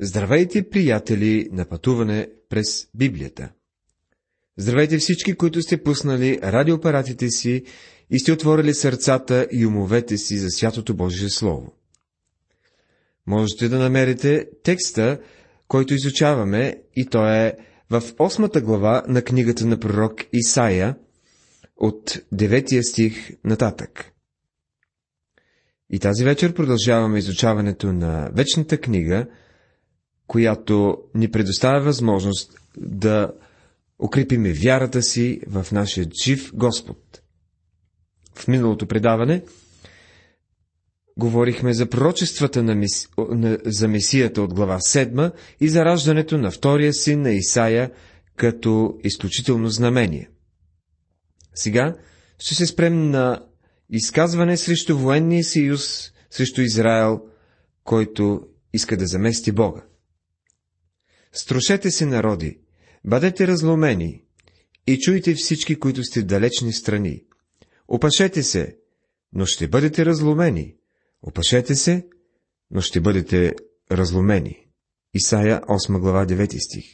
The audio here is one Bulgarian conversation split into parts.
Здравейте, приятели, на пътуване през Библията. Здравейте всички, които сте пуснали радиоапаратите си и сте отворили сърцата и умовете си за святото Божие Слово. Можете да намерите текста, който изучаваме, и то е в 8 глава на книгата на пророк Исаия, от 9 стих нататък. И тази вечер продължаваме изучаването на вечната книга – която ни предоставя възможност да укрепиме вярата си в нашия жив Господ. В миналото предаване говорихме за пророчествата на мис... за Месията от глава 7 и за раждането на втория син на Исаия като изключително знамение. Сега ще се спрем на изказване срещу военния съюз срещу Израел, който иска да замести Бога. Струшете се, народи, бъдете разломени и чуйте всички, които сте в далечни страни. Опашете се, но ще бъдете разломени. Опашете се, но ще бъдете разломени. Исаия 8 глава 9 стих.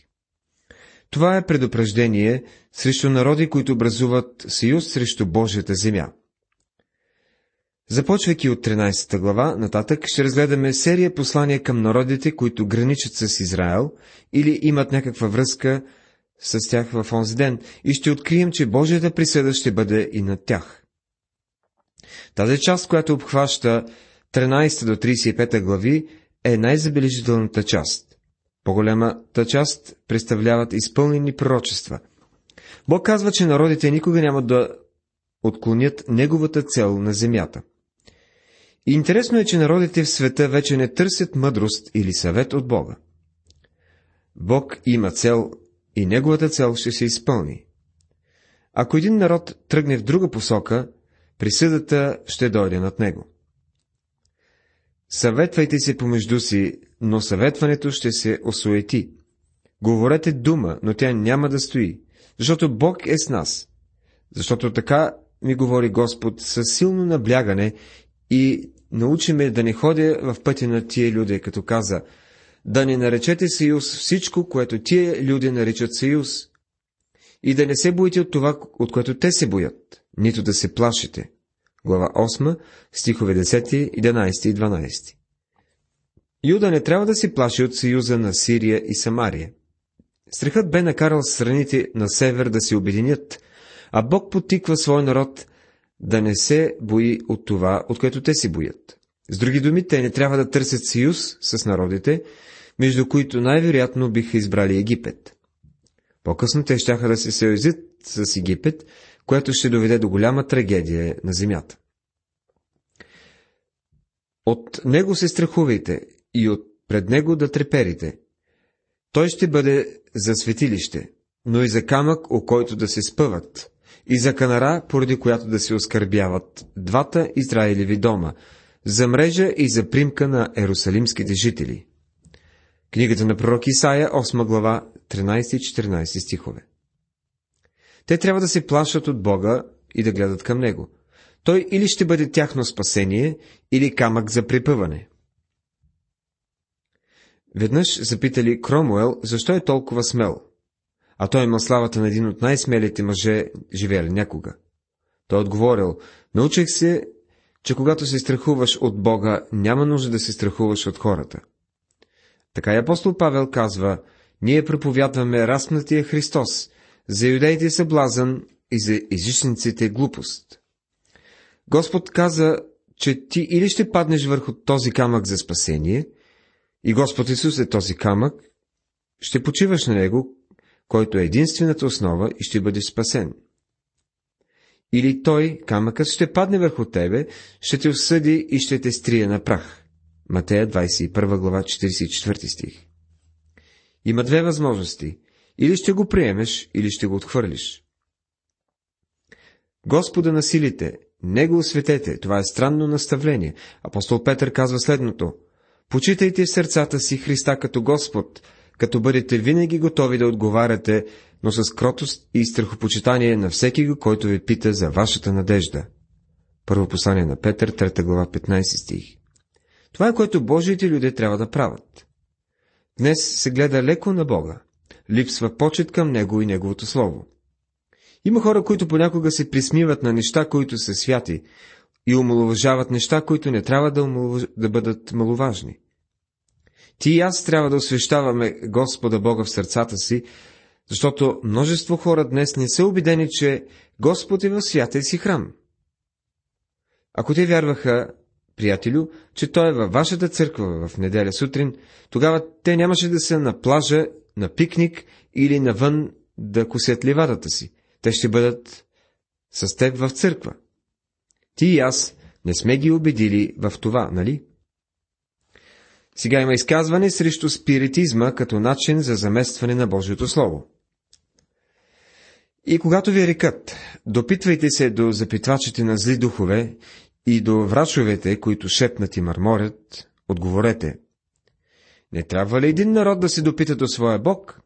Това е предупреждение срещу народи, които образуват съюз срещу Божията земя. Започвайки от 13 глава, нататък ще разгледаме серия послания към народите, които граничат с Израел или имат някаква връзка с тях в онзи ден и ще открием, че Божията присъда ще бъде и над тях. Тази част, която обхваща 13 до 35 глави, е най-забележителната част. По-голямата част представляват изпълнени пророчества. Бог казва, че народите никога няма да отклонят неговата цел на земята. Интересно е, че народите в света вече не търсят мъдрост или съвет от Бога. Бог има цел и неговата цел ще се изпълни. Ако един народ тръгне в друга посока, присъдата ще дойде над него. Съветвайте се помежду си, но съветването ще се осуети. Говорете дума, но тя няма да стои, защото Бог е с нас. Защото така ми говори Господ със силно наблягане и научиме да не ходя в пътя на тия люди, като каза, да не наречете съюз всичко, което тия люди наричат съюз, и да не се боите от това, от което те се боят, нито да се плашите. Глава 8, стихове 10, 11 и 12. Юда не трябва да се плаши от съюза на Сирия и Самария. Страхът бе накарал страните на север да се обединят, а Бог потиква свой народ да не се бои от това, от което те се боят. С други думи, те не трябва да търсят съюз с народите, между които най-вероятно биха избрали Египет. По-късно те щяха да се съюзят с Египет, което ще доведе до голяма трагедия на земята. От него се страхувайте и от пред него да треперите. Той ще бъде за светилище, но и за камък, о който да се спъват, и за канара, поради която да се оскърбяват двата Израилеви дома, за мрежа и за примка на ерусалимските жители. Книгата на пророк Исаия, 8 глава, 13 и 14 стихове. Те трябва да се плашат от Бога и да гледат към Него. Той или ще бъде тяхно спасение, или камък за припъване. Веднъж запитали Кромуел, защо е толкова смел – а той има славата на един от най-смелите мъже, живели някога. Той отговорил, научих се, че когато се страхуваш от Бога, няма нужда да се страхуваш от хората. Така и апостол Павел казва, ние проповядваме разпнатия Христос, за юдеите съблазън и за езичниците глупост. Господ каза, че ти или ще паднеш върху този камък за спасение, и Господ Исус е този камък, ще почиваш на него, който е единствената основа и ще бъдеш спасен. Или той, камъкът, ще падне върху тебе, ще те осъди и ще те стрие на прах. Матея 21 глава 44 стих. Има две възможности. Или ще го приемеш, или ще го отхвърлиш. Господа на силите, не го осветете, това е странно наставление. Апостол Петър казва следното. Почитайте в сърцата си Христа като Господ, като бъдете винаги готови да отговаряте, но с кротост и страхопочитание на всеки го, който ви пита за вашата надежда. Първо послание на Петър, 3 глава, 15 стих. Това е което Божиите люди трябва да правят. Днес се гледа леко на Бога. Липсва почет към Него и Неговото Слово. Има хора, които понякога се присмиват на неща, които са святи, и омалуважават неща, които не трябва да, омалуж... да бъдат маловажни. Ти и аз трябва да освещаваме Господа Бога в сърцата си, защото множество хора днес не са убедени, че Господ е в святия си храм. Ако те вярваха, приятелю, че Той е във вашата църква в неделя сутрин, тогава те нямаше да са на плажа, на пикник или навън да косят ливадата си. Те ще бъдат с теб в църква. Ти и аз не сме ги убедили в това, нали? Сега има изказване срещу спиритизма като начин за заместване на Божието Слово. И когато ви рекат, допитвайте се до запитвачите на зли духове и до врачовете, които шепнат и мърморят, отговорете. Не трябва ли един народ да се допита до своя Бог?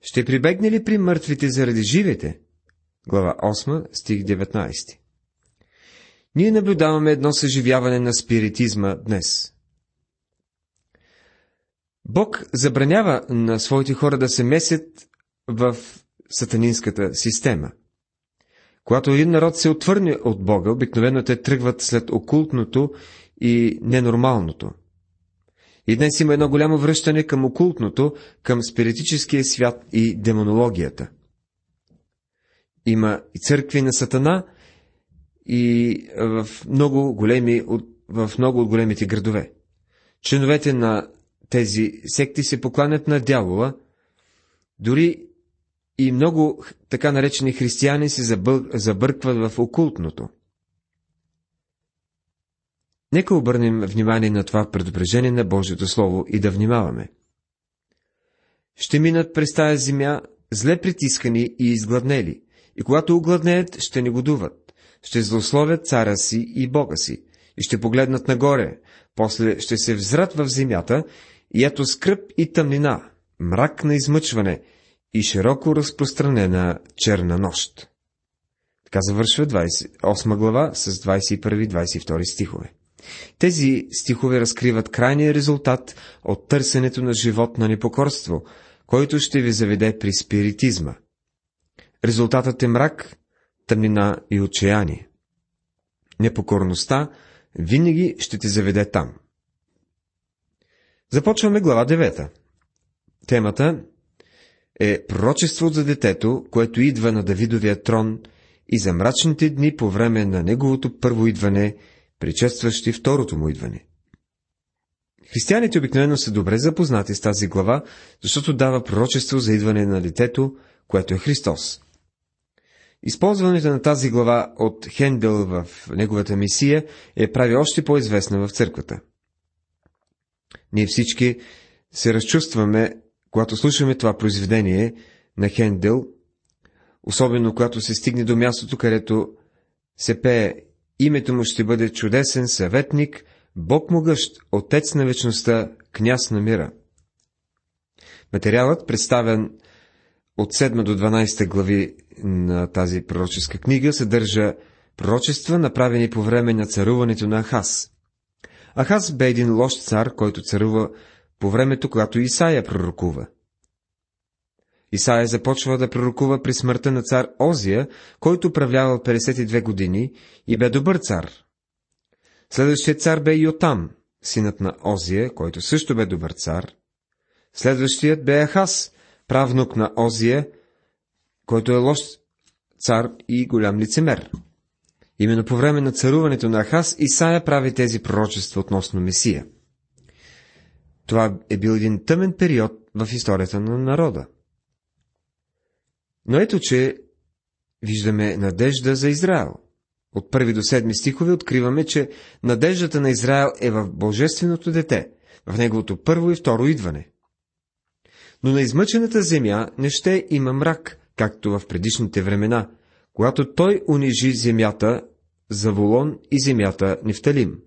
Ще прибегне ли при мъртвите заради живите? Глава 8, стих 19 Ние наблюдаваме едно съживяване на спиритизма днес. Бог забранява на своите хора да се месят в сатанинската система. Когато един народ се отвърне от Бога, обикновено те тръгват след окултното и ненормалното. И днес има едно голямо връщане към окултното, към спиритическия свят и демонологията. Има и църкви на Сатана, и в много, големи, в много от големите градове. Членовете на тези секти се покланят на дявола, дори и много така наречени християни се забър... забъркват в окултното. Нека обърнем внимание на това предупреждение на Божието Слово и да внимаваме. Ще минат през тая земя зле притискани и изгладнели, и когато огладнеят, ще негодуват, ще злословят царя си и Бога си, и ще погледнат нагоре, после ще се взрат в земята, и ето скръп и тъмнина, мрак на измъчване и широко разпространена черна нощ. Така завършва 28 глава с 21-22 стихове. Тези стихове разкриват крайния резултат от търсенето на живот на непокорство, който ще ви заведе при спиритизма. Резултатът е мрак, тъмнина и отчаяние. Непокорността винаги ще те заведе там. Започваме глава 9. Темата е пророчество за детето, което идва на Давидовия трон и за мрачните дни по време на неговото първо идване, предшестващи второто му идване. Християните обикновено са добре запознати с тази глава, защото дава пророчество за идване на детето, което е Христос. Използването на тази глава от Хендел в неговата мисия е прави още по-известна в църквата. Ние всички се разчувстваме, когато слушаме това произведение на Хендел, особено когато се стигне до мястото, където се пее името му ще бъде чудесен съветник, Бог могъщ, Отец на вечността, княз на мира. Материалът, представен от 7 до 12 глави на тази пророческа книга, съдържа пророчества, направени по време на царуването на Ахас. Ахаз бе един лош цар, който царува по времето, когато Исаия пророкува. Исаия започва да пророкува при смъртта на цар Озия, който управлявал 52 години и бе добър цар. Следващият цар бе Йотам, синът на Озия, който също бе добър цар. Следващият бе Ахас, правнук на Озия, който е лош цар и голям лицемер. Именно по време на царуването на Ахас, Исаия прави тези пророчества относно Месия. Това е бил един тъмен период в историята на народа. Но ето, че виждаме надежда за Израел. От първи до седми стихове откриваме, че надеждата на Израел е в Божественото дете, в неговото първо и второ идване. Но на измъчената земя не ще има мрак, както в предишните времена, когато той унижи земята Заволон и земята Нефталим.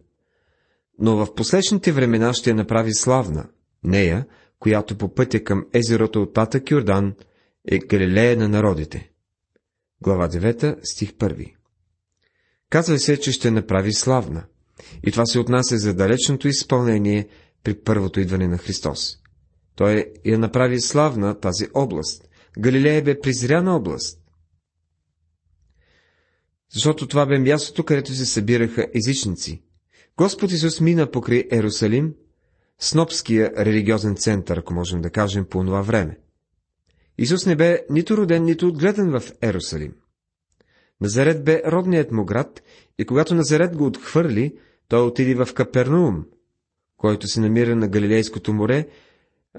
Но в последните времена ще я направи славна, нея, която по пътя към езерото от Татък Йордан е Галилея на народите. Глава 9, стих 1 Казва се, че ще направи славна. И това се отнася за далечното изпълнение при първото идване на Христос. Той я направи славна тази област. Галилея бе презряна област. Защото това бе мястото, където се събираха езичници. Господ Исус мина покрай Ерусалим, снопския религиозен център, ако можем да кажем по това време. Исус не бе нито роден, нито отгледан в Ерусалим. Назарет бе родният му град и когато Назарет го отхвърли, той отиде в Капернаум, който се намира на Галилейското море,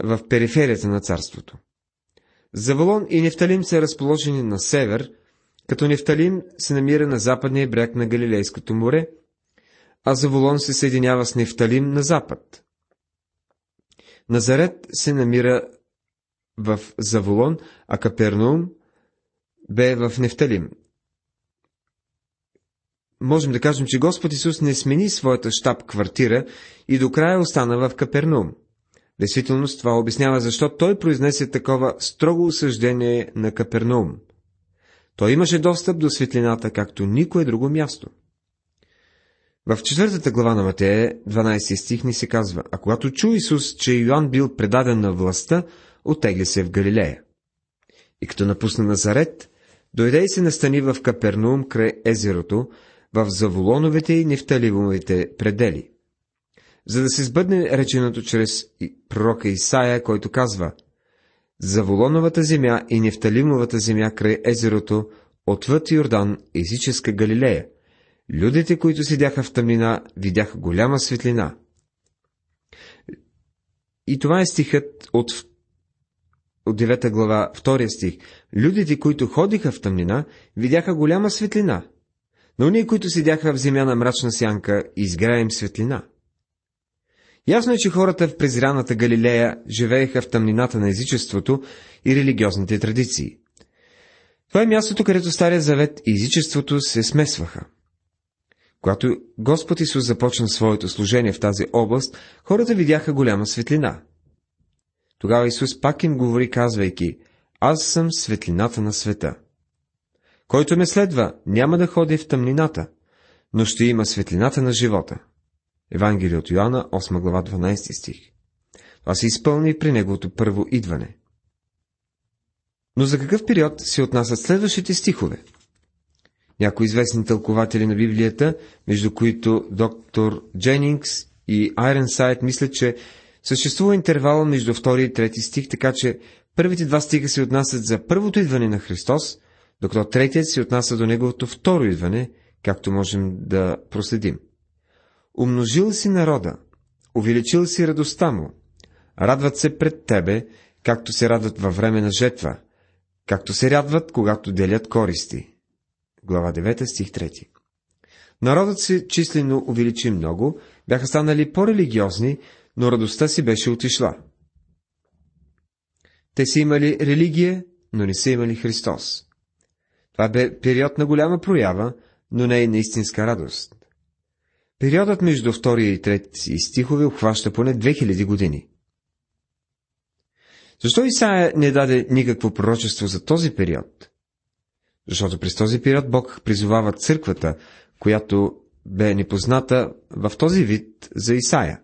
в периферията на царството. Заволон и Нефталим са разположени на север, като Нефталим се намира на западния бряг на Галилейското море, а Заволон се съединява с Нефталим на запад. Назарет се намира в Заволон, а Капернаум бе в Нефталим. Можем да кажем, че Господ Исус не смени своята щаб-квартира и до края остана в Капернаум. Действителност това обяснява защо той произнесе такова строго осъждение на Капернаум. Той имаше достъп до светлината, както никое друго място. В четвъртата глава на Матея, 12 стих ни се казва, а когато чу Исус, че Йоанн бил предаден на властта, отегли се в Галилея. И като напусна Назарет, дойде и се настани в Капернум край езерото, в Заволоновите и Нефталивовите предели, за да се сбъдне реченото чрез пророка Исаия, който казва Заволоновата земя и Нефталимовата земя край езерото, отвъд Йордан, езическа Галилея. Людите, които седяха в тъмнина, видяха голяма светлина. И това е стихът от, от 9 глава, 2 стих. Людите, които ходиха в тъмнина, видяха голяма светлина. Но ние, които седяха в земя на мрачна сянка, изграем светлина. Ясно е, че хората в презираната Галилея живееха в тъмнината на езичеството и религиозните традиции. Това е мястото, където Стария Завет и езичеството се смесваха. Когато Господ Исус започна своето служение в тази област, хората видяха голяма светлина. Тогава Исус пак им говори, казвайки, Аз съм светлината на света. Който ме следва, няма да ходи в тъмнината, но ще има светлината на живота. Евангелие от Йоанна, 8 глава, 12 стих. Това се изпълни при неговото първо идване. Но за какъв период се отнасят следващите стихове? Някои известни тълкователи на Библията, между които доктор Дженингс и Айрен Сайт, мислят, че съществува интервал между втори и трети стих, така че първите два стиха се отнасят за първото идване на Христос, докато третият се отнася до неговото второ идване, както можем да проследим. Умножил си народа, увеличил си радостта му, радват се пред тебе, както се радват във време на жетва, както се радват, когато делят користи. Глава 9, стих 3 Народът се числено увеличи много, бяха станали по-религиозни, но радостта си беше отишла. Те са имали религия, но не са имали Христос. Това бе период на голяма проява, но не и на истинска радост. Периодът между втория и трети стихове обхваща поне 2000 години. Защо Исаия не даде никакво пророчество за този период? Защото през този период Бог призовава църквата, която бе непозната в този вид за Исаия.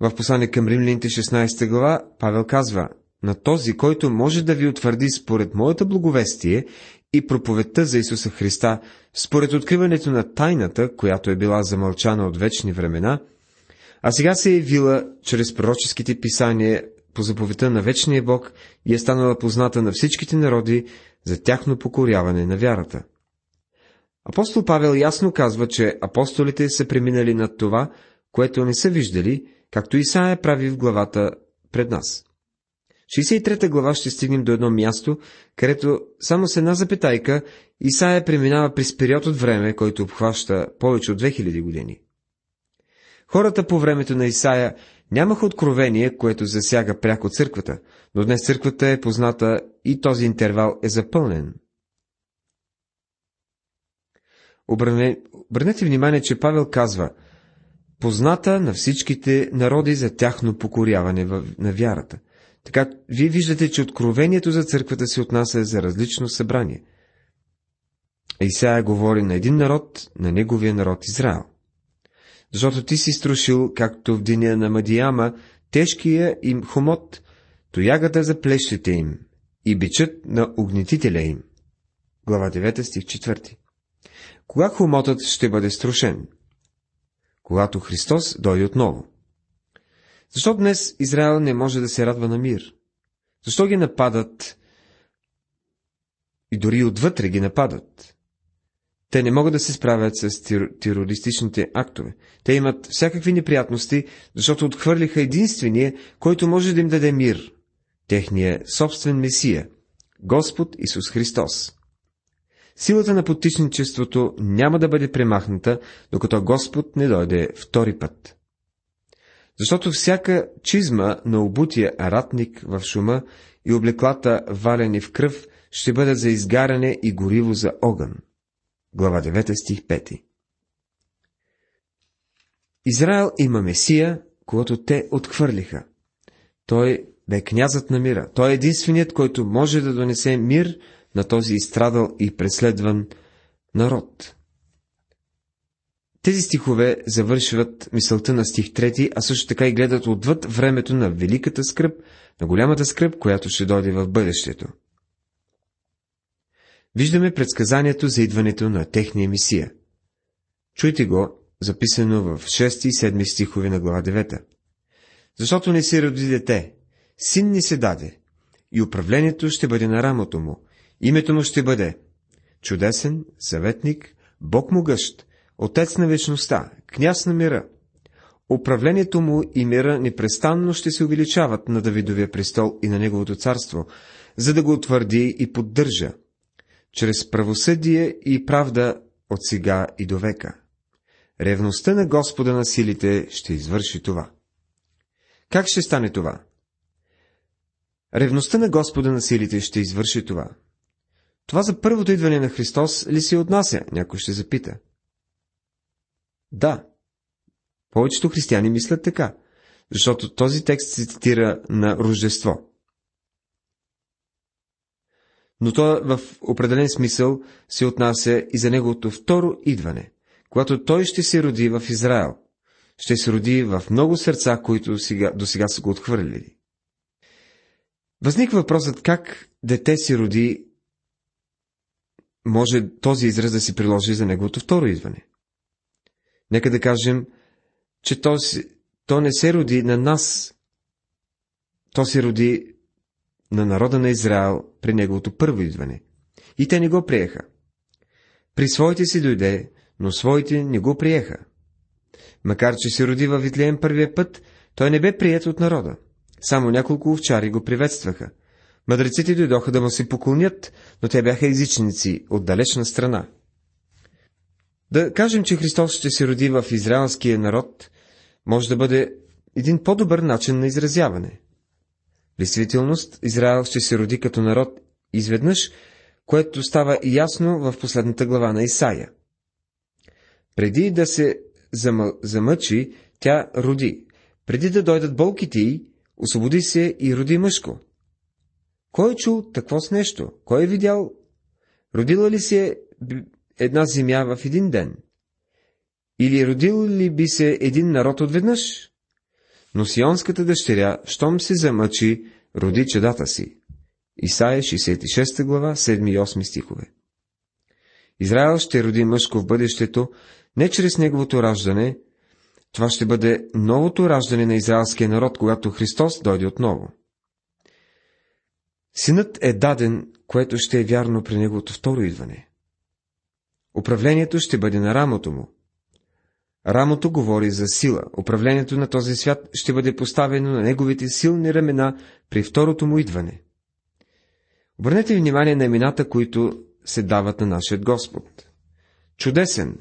В послание към римляните 16 глава Павел казва, на този, който може да ви утвърди според моята благовестие и проповедта за Исуса Христа, според откриването на тайната, която е била замълчана от вечни времена, а сега се е явила чрез пророческите писания по заповедта на вечния Бог и е станала позната на всичките народи за тяхно покоряване на вярата. Апостол Павел ясно казва, че апостолите са преминали над това, което не са виждали, както Исаия прави в главата пред нас. 63 глава ще стигнем до едно място, където само с една запетайка Исаия преминава през период от време, който обхваща повече от 2000 години. Хората по времето на Исаия нямаха откровение, което засяга пряко църквата, но днес църквата е позната и този интервал е запълнен. Обърнете внимание, че Павел казва позната на всичките народи за тяхно покоряване на вярата – така, вие виждате, че откровението за църквата се отнася за различно събрание. Исаия говори на един народ, на неговия народ Израел. Защото ти си струшил, както в деня на Мадияма, тежкия им хомот, тоягата за плещите им и бичът на огнетителя им. Глава 9, стих 4. Кога хомотът ще бъде струшен? Когато Христос дойде отново. Защо днес Израел не може да се радва на мир? Защо ги нападат и дори отвътре ги нападат? Те не могат да се справят с терористичните актове. Те имат всякакви неприятности, защото отхвърлиха единствения, който може да им даде мир. Техния собствен Месия, Господ Исус Христос. Силата на потичничеството няма да бъде премахната, докато Господ не дойде втори път. Защото всяка чизма на обутия аратник в шума и облеклата валени в кръв ще бъдат за изгаряне и гориво за огън. Глава 9 стих 5 Израел има Месия, когато те отхвърлиха. Той бе князът на мира. Той е единственият, който може да донесе мир на този изстрадал и преследван народ. Тези стихове завършват мисълта на стих 3, а също така и гледат отвъд времето на великата скръп, на голямата скръп, която ще дойде в бъдещето. Виждаме предсказанието за идването на техния Месия. Чуйте го, записано в 6 и 7 стихове на глава 9. Защото не се роди дете, син ни се даде, и управлението ще бъде на рамото му, Името му ще бъде чудесен, съветник, Бог могъщ, Отец на вечността, княз на мира. Управлението му и мира непрестанно ще се увеличават на Давидовия престол и на неговото царство, за да го утвърди и поддържа, чрез правосъдие и правда от сега и до века. Ревността на Господа на силите ще извърши това. Как ще стане това? Ревността на Господа на силите ще извърши това. Това за първото идване на Христос ли се отнася, някой ще запита. Да, повечето християни мислят така, защото този текст се цитира на Рождество. Но то в определен смисъл се отнася и за неговото второ идване, когато той ще се роди в Израел. Ще се роди в много сърца, които сега, до сега са го отхвърлили. Възниква въпросът как дете се роди може този израз да си приложи за неговото второ идване. Нека да кажем, че то, то не се роди на нас, то се роди на народа на Израел при неговото първо идване. И те не го приеха. При своите си дойде, но своите не го приеха. Макар, че се роди във Витлеем първия път, той не бе прият от народа. Само няколко овчари го приветстваха. Мъдреците дойдоха да му се поклонят, но те бяха езичници от далечна страна. Да кажем, че Христос ще се роди в израелския народ, може да бъде един по-добър начин на изразяване. В действителност, Израел ще се роди като народ изведнъж, което става ясно в последната глава на Исаия. Преди да се замъчи, тя роди. Преди да дойдат болките й, освободи се и роди мъжко. Кой е чул такво с нещо? Кой е видял? Родила ли се една земя в един ден? Или родил ли би се един народ отведнъж? Но сионската дъщеря, щом се замъчи, роди чедата си. Исаия 66 глава, 7 и 8 стихове. Израел ще роди мъжко в бъдещето, не чрез неговото раждане, това ще бъде новото раждане на израелския народ, когато Христос дойде отново. Синът е даден, което ще е вярно при неговото второ идване. Управлението ще бъде на рамото му. Рамото говори за сила. Управлението на този свят ще бъде поставено на неговите силни ramена при второто му идване. Обърнете внимание на имената, които се дават на нашия Господ. Чудесен.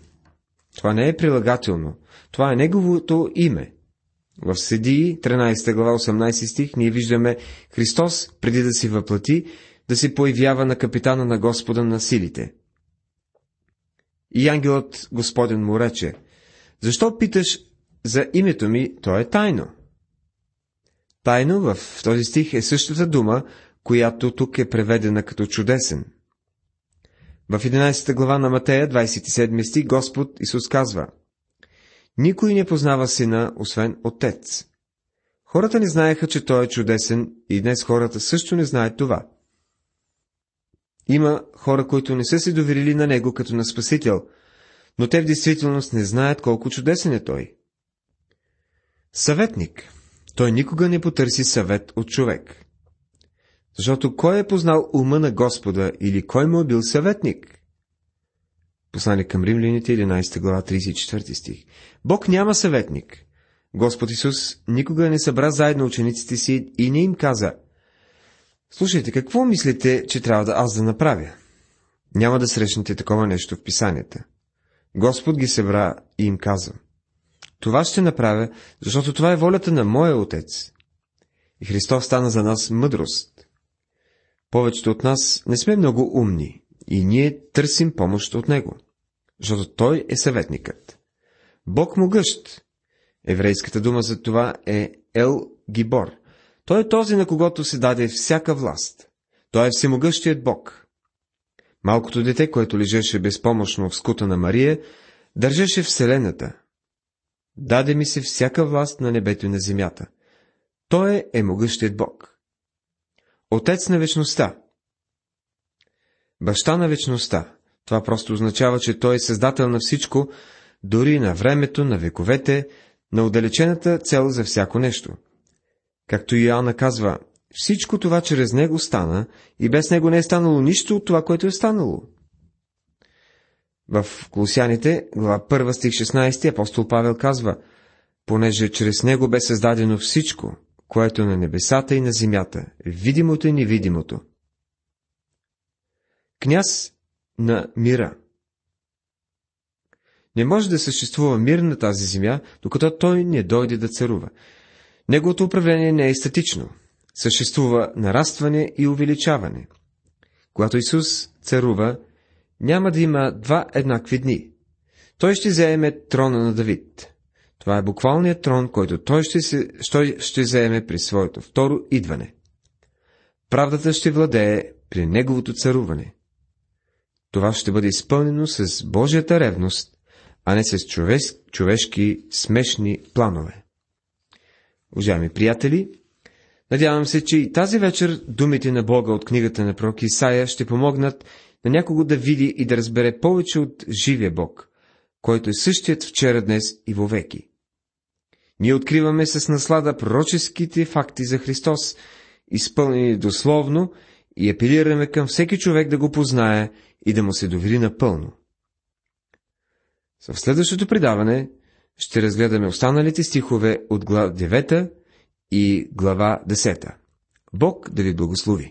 Това не е прилагателно. Това е Неговото име. В Седии, 13 глава, 18 стих, ние виждаме Христос, преди да си въплати, да се появява на капитана на Господа на силите. И ангелът Господен му рече, защо питаш за името ми, то е тайно. Тайно в този стих е същата дума, която тук е преведена като чудесен. В 11 глава на Матея, 27 стих, Господ Исус казва – никой не познава сина, освен отец. Хората не знаеха, че той е чудесен и днес хората също не знаят това. Има хора, които не са се доверили на него като на Спасител, но те в действителност не знаят колко чудесен е той. Съветник. Той никога не потърси съвет от човек. Защото кой е познал ума на Господа или кой му е бил съветник? Послание към римляните, 11 глава, 34 стих. Бог няма съветник. Господ Исус никога не събра заедно учениците си и не им каза Слушайте, какво мислите, че трябва да аз да направя? Няма да срещнете такова нещо в писанията. Господ ги събра и им каза Това ще направя, защото това е волята на моя Отец. И Христос стана за нас мъдрост. Повечето от нас не сме много умни и ние търсим помощ от Него, защото Той е съветникът. Бог могъщ. Еврейската дума за това е Ел Гибор. Той е този, на когото се даде всяка власт. Той е всемогъщият Бог. Малкото дете, което лежеше безпомощно в скута на Мария, държеше Вселената. Даде ми се всяка власт на небето и на земята. Той е могъщият Бог. Отец на вечността. Баща на вечността. Това просто означава, че той е създател на всичко, дори на времето, на вековете, на отдалечената цел за всяко нещо. Както Йоанна казва, всичко това чрез него стана и без него не е станало нищо от това, което е станало. В Колосяните, глава 1 стих 16, апостол Павел казва, понеже чрез него бе създадено всичко, което на небесата и на земята, видимото и невидимото. Княз на мира Не може да съществува мир на тази земя, докато той не дойде да царува. Неговото управление не е статично. Съществува нарастване и увеличаване. Когато Исус царува, няма да има два еднакви дни. Той ще заеме трона на Давид. Това е буквалният трон, който той ще, се, той ще заеме при своето второ идване. Правдата ще владее при неговото царуване. Това ще бъде изпълнено с Божията ревност, а не с човеш, човешки смешни планове. Уважаеми приятели, надявам се, че и тази вечер думите на Бога от книгата на пророк Исаия ще помогнат на някого да види и да разбере повече от живия Бог, който е същият вчера, днес и вовеки. Ние откриваме с наслада пророческите факти за Христос, изпълнени дословно, и апелираме към всеки човек да го познае и да му се довери напълно. В следващото предаване ще разгледаме останалите стихове от глава 9 и глава 10. Бог да ви благослови!